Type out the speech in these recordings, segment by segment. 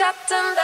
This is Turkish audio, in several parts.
shut them down.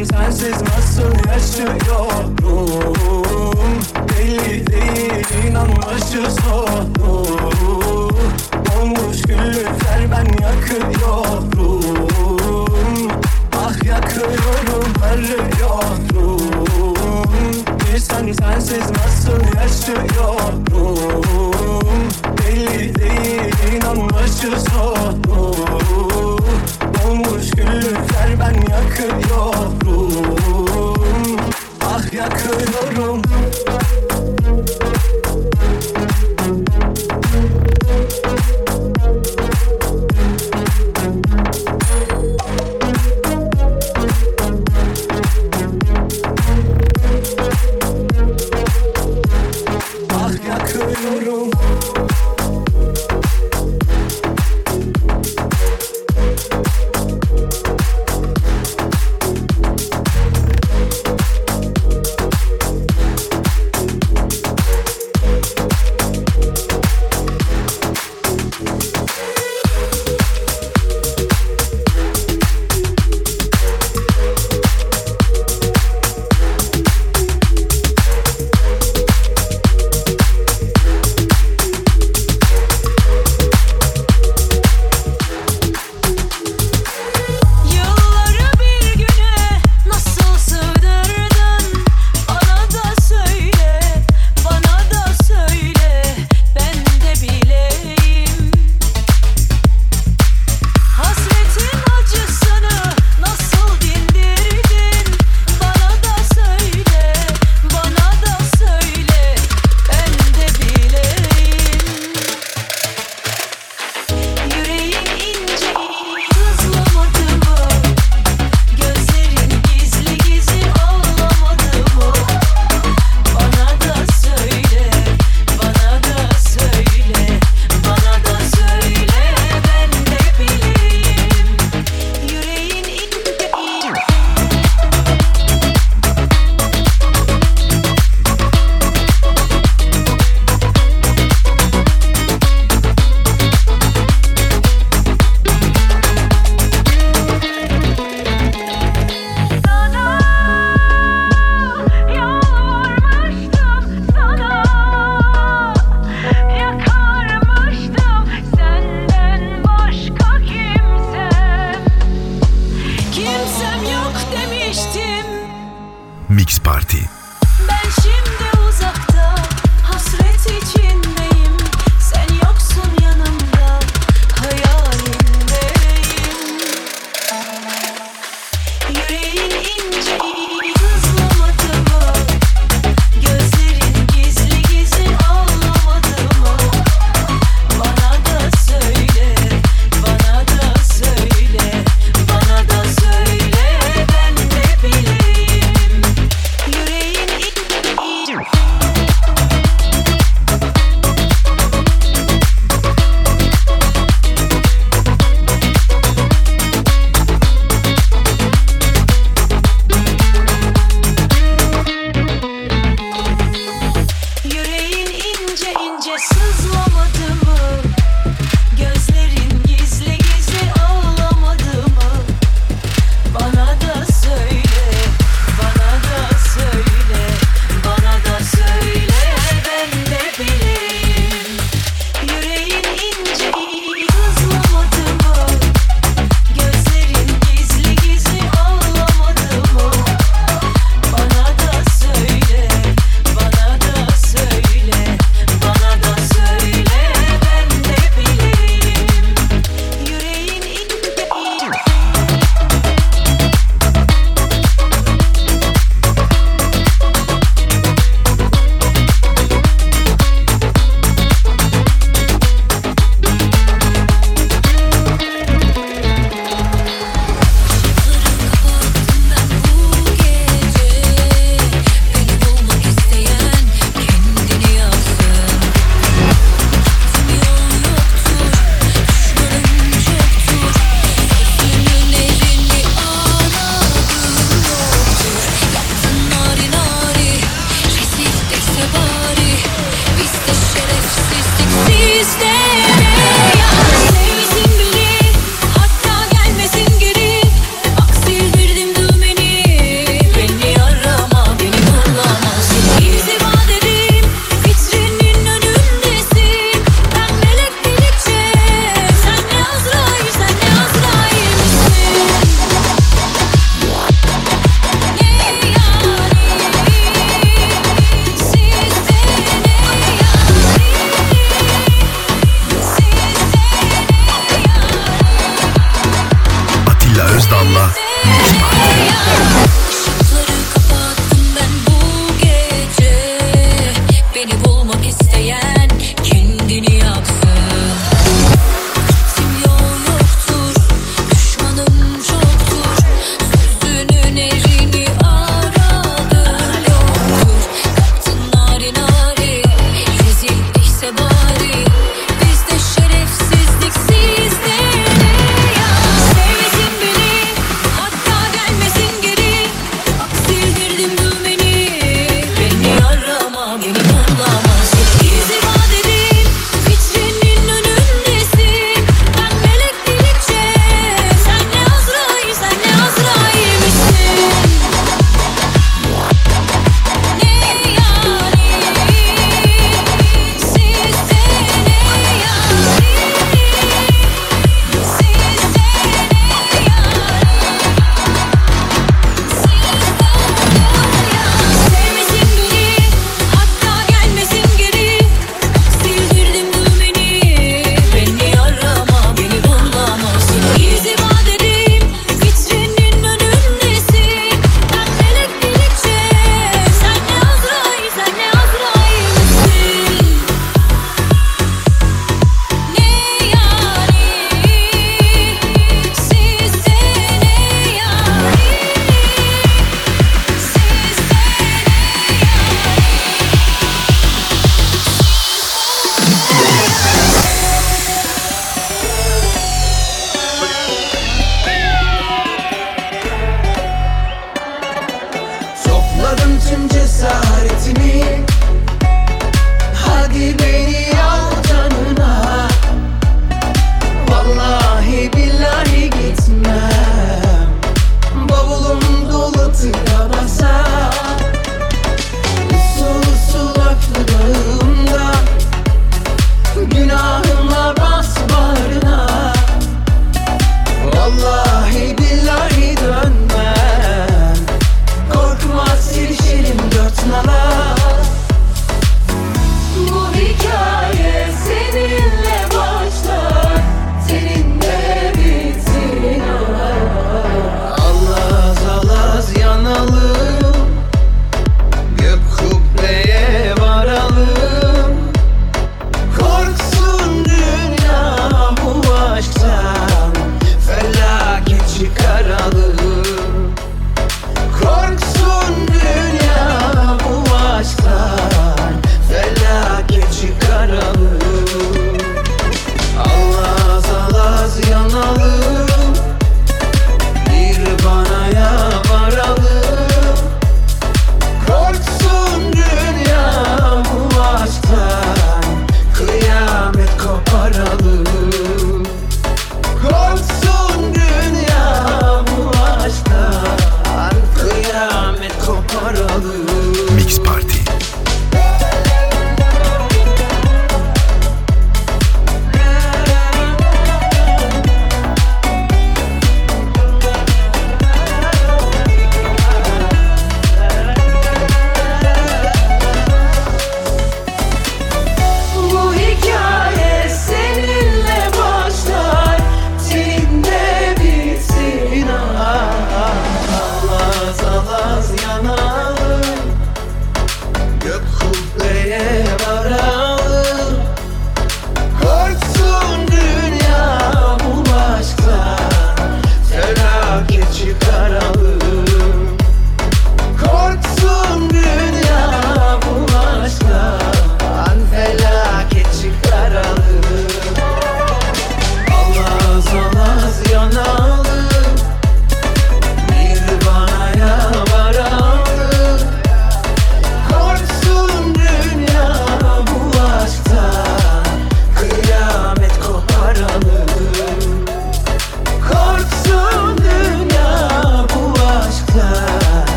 Sen Sensiz nasıl yaşıyorum? Belli değil inanmışız sonu Olmuş güllükler ben yakıyorum. Ah yakıyorum arıyorum. Bir sen sensiz nasıl yaşıyorum? Belli değil inanmışız sonu yakıyorum. Ah yakıyorum.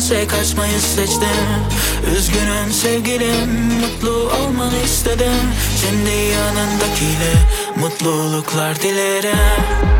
Nedense kaçmayı seçtim. Üzgünüm sevgilim Mutlu olmanı istedim. Şimdi yanındakiyle Mutluluklar dilerim.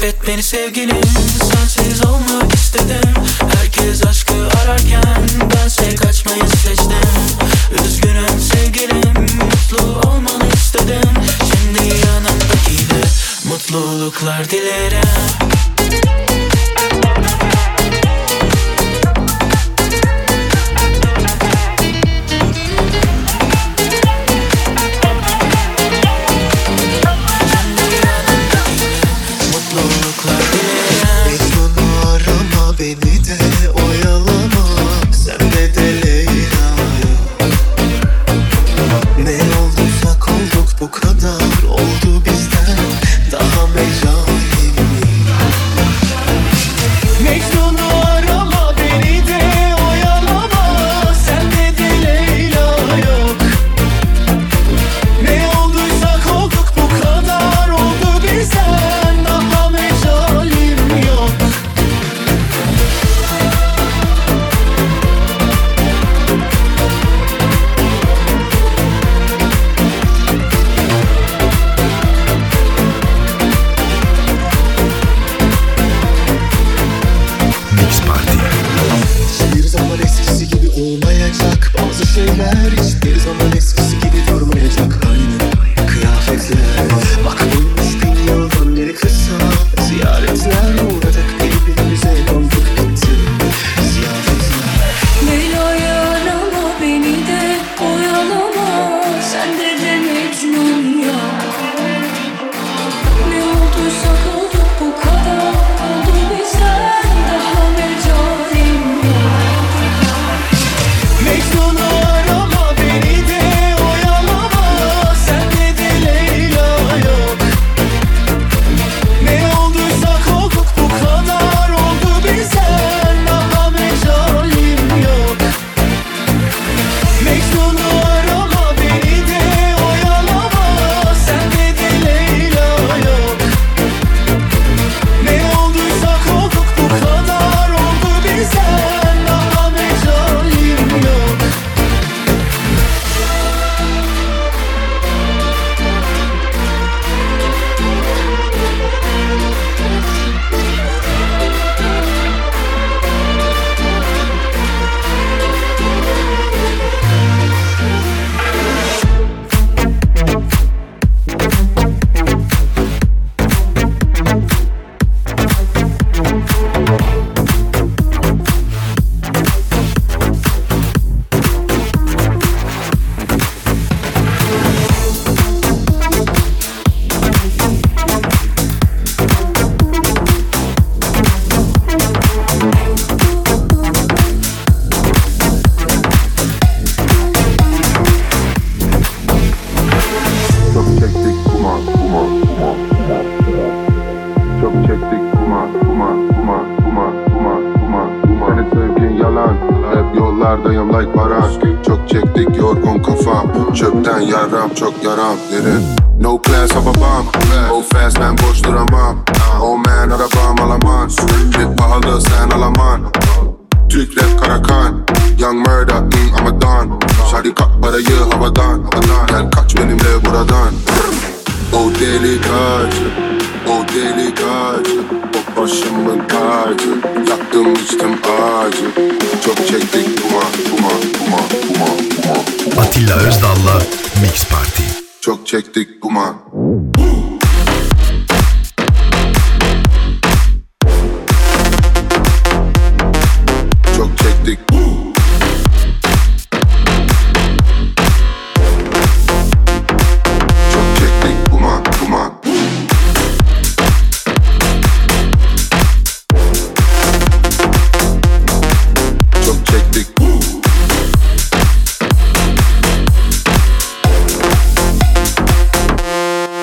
Affet beni sevgilim. Sensiz olmak istedim. Herkes aşkı ararken Bense kaçmayı seçtim. Üzgünüm sevgilim Mutlu olmanı istedim. Şimdi yanımdakiyle Mutluluklar dilerim. oldu bizden. Daha mecaz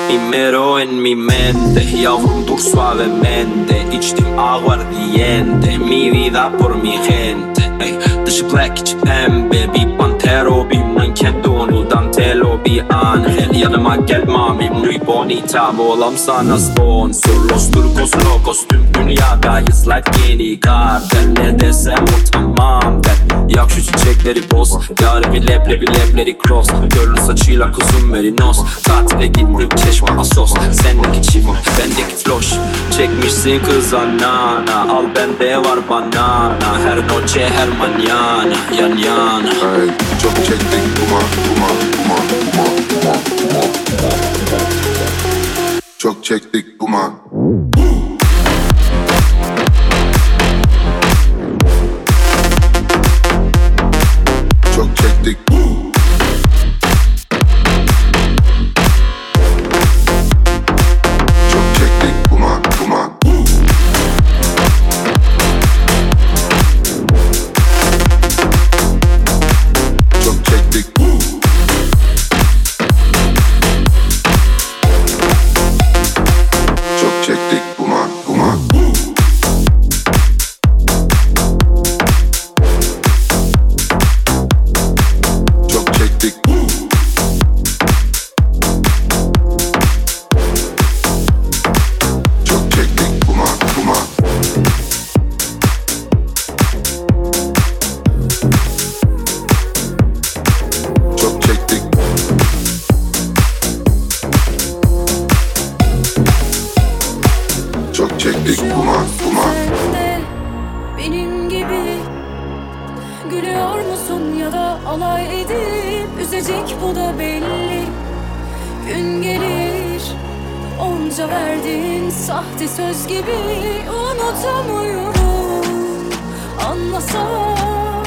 Primero en mi mente, yavrum dur suavemente. İçtim aguardiente, mi vida por mi gente. Ey, Dışı black içi pembe, bir pantero Bir manken donu dantelo, bir angel. Yanıma gel mami, muy bonita Olam sana sponsor, los turcos locos Tüm dünyadayız like yeni kartel Ne desem o tamam der. Yak şu çiçekleri boz Yarı bir leblebi lebleri cross. Körlü saçıyla kuzum merinos Tatile gittim çeşme asos. Sendeki çift bendeki floş. Çekmişsin kıza nana Al bende var banana. Her noche her mañana. Yan yana. Ay, Çok çektik. Duman duman duman duman duman duman Çok çektik. Duman da alay edip Üzecek bu da belli. Gün gelir Onca verdiğin sahte söz gibi Unutamıyorum. Anlasam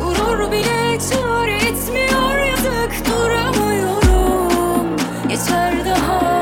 Gurur bile çare etmiyor yazık duramıyorum. Geçer daha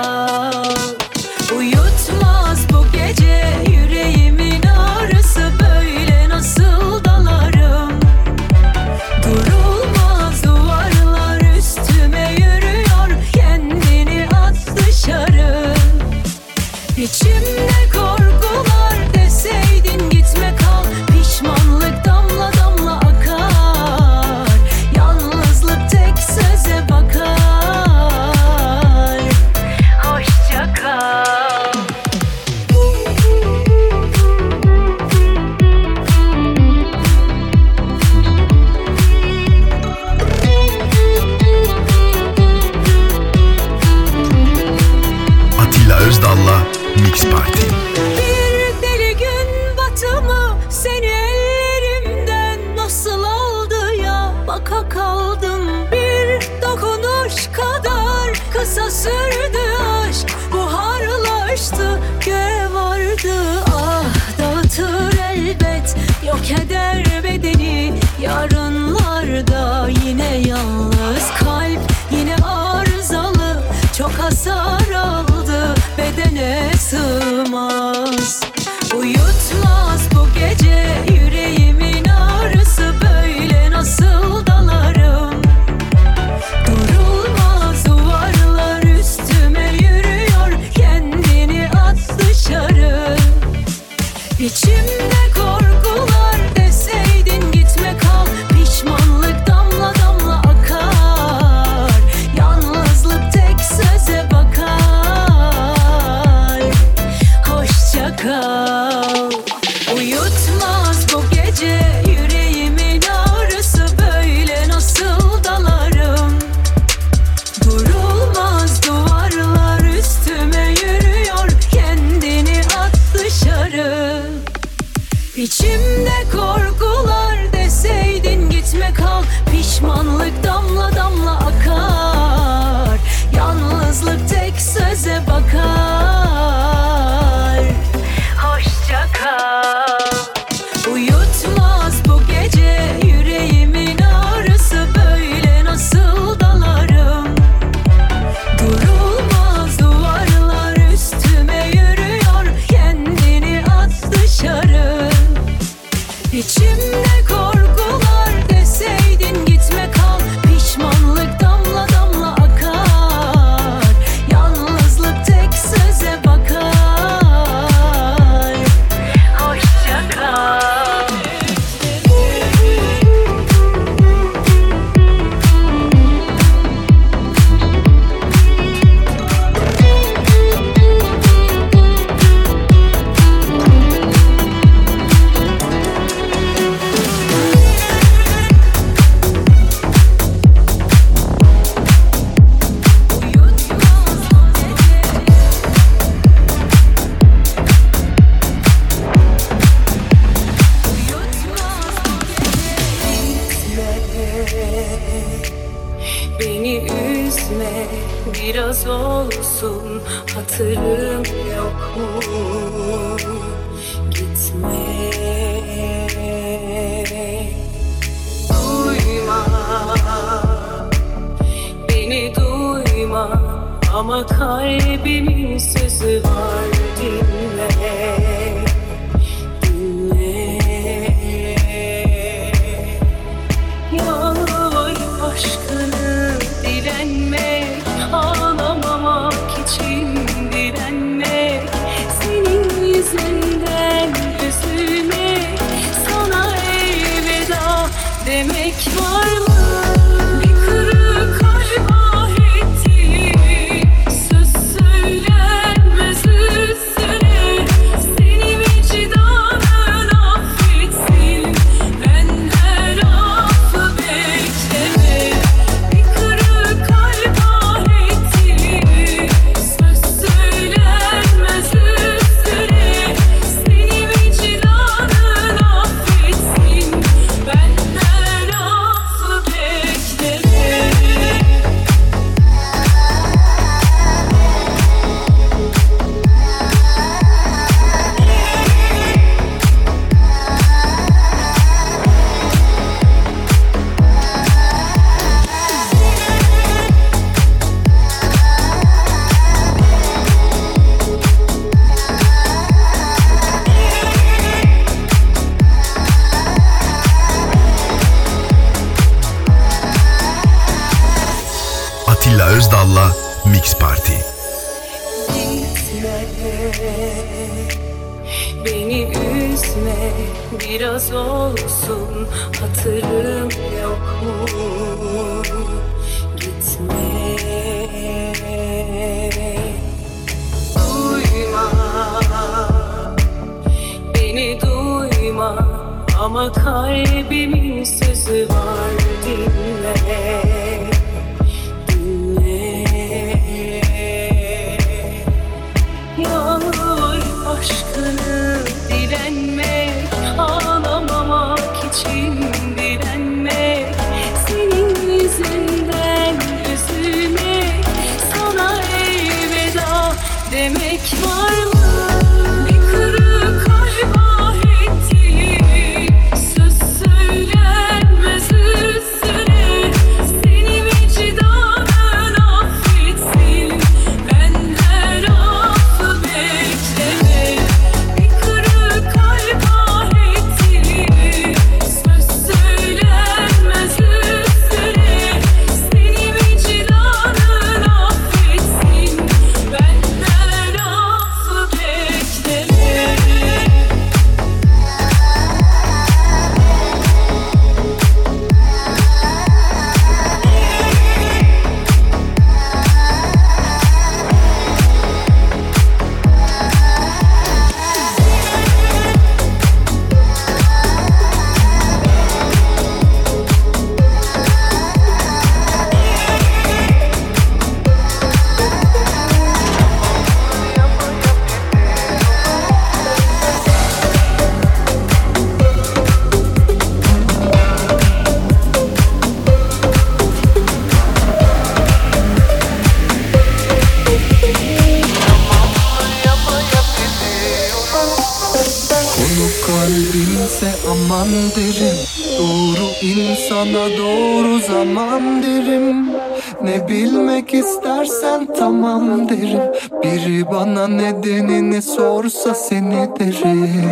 Oh, you. Kalbimin sözü var dinle kalbimin sözü var Dinle tamam derim. Biri bana nedenini sorsa seni derim.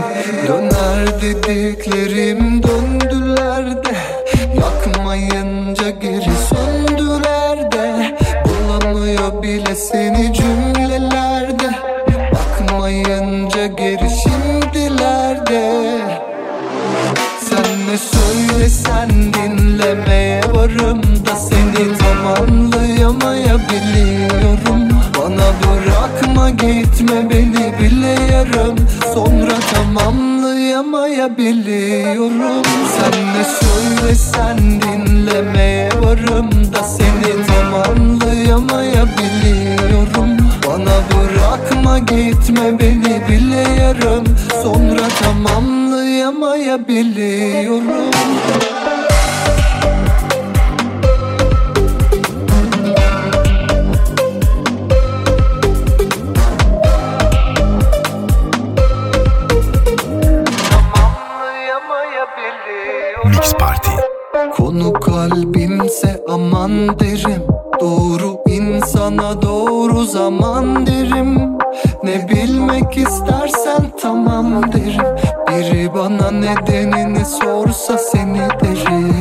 Döner dediklerim döndüler de Yakmayınca geri söndüler de. Bulamıyor bile seni cümlelerde Bakmayınca geri şimdilerde Sen ne söylesen dinlemeye varım da Seni tamamlayamayabiliyorum gitme beni bile yarım. Sonra tamamlayamayabiliyorum. Sen ne söylesen dinlemeye varım da Seni tamamlayamayabiliyorum. Bana bırakma gitme beni bile yarım. Sonra tamamlayamayabiliyorum aman derim. Doğru insana doğru zaman derim. Ne bilmek istersen tamam derim. Biri bana nedenini sorsa seni derim.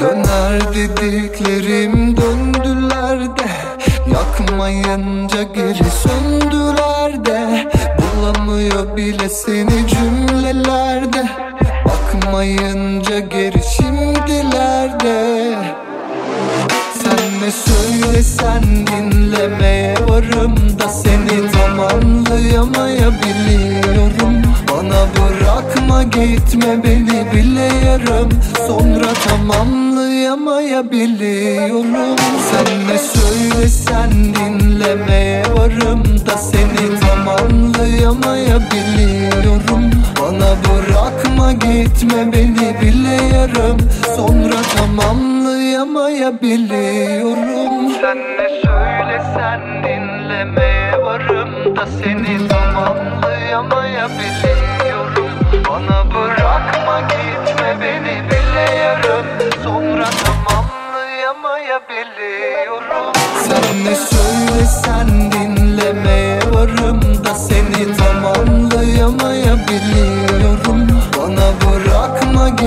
Döner dediklerim döndüler de Yakmayınca geri söndüler de. Bulamıyor bile seni söylesen dinlemeye varım da Seni tamamlayamayabiliyorum. Bana bırakma gitme beni bile yarım. Sonra tamamlayamayabiliyorum. Sen ne söylesen dinlemeye varım da Seni tamamlayamayabiliyorum. Bana bırakma gitme beni bile yarım. Sonra tamamlayamayabiliyorum Sen ne söylesen dinlemeye varım da Seni tamamlayamayabiliyorum Bana bırakma gitme beni bile yarım Sonra tamamlayamayabiliyorum. Sen ne söylesen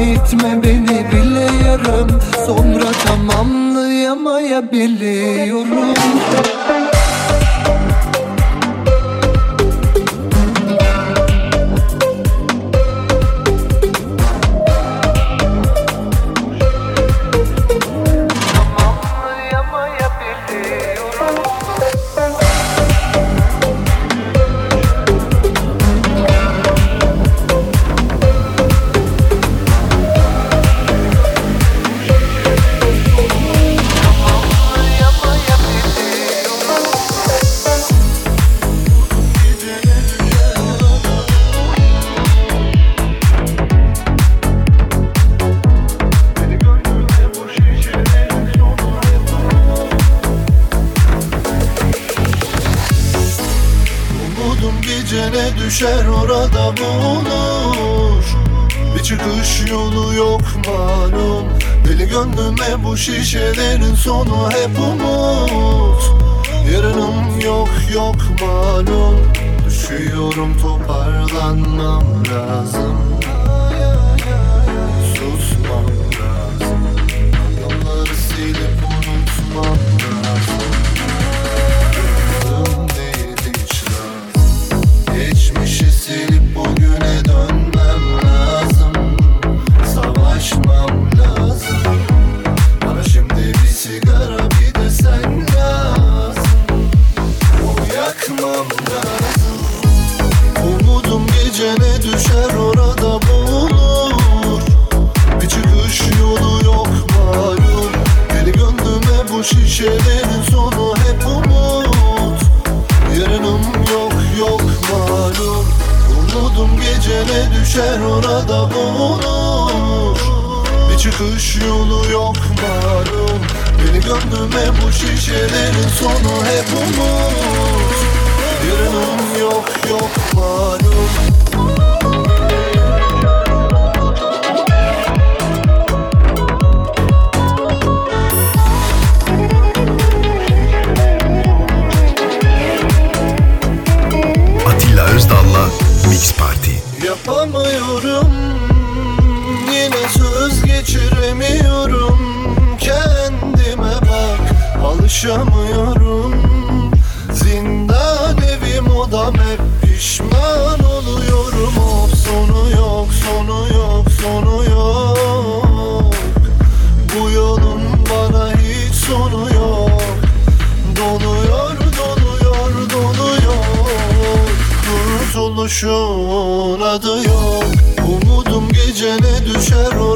gitme beni bile yarım. Sonra Tamamlayamayabiliyorum düşer orada bulur Bir çıkış yolu yok malum. Deli gönlüme bu şişelerin sonu hep umut. Yarınım yok yok malum. Düşüyorum toparlanmam lazım. Susmam lazım. Anıları silip unutmam düşer orada bulur Bir çıkış yolu yok malum. Beni gönlüme bu şişelerin sonu hep umut. Yarınım yok yok malum geçiremiyorum Kendime bak Alışamıyorum. Zindan evim odam hep pişman oluyorum. Of sonu yok sonu yok sonu yok. Bu yolun bana hiç sonu yok. Doluyor doluyor doluyor Kurtuluşun adı yok. Umudum gecene düşer orada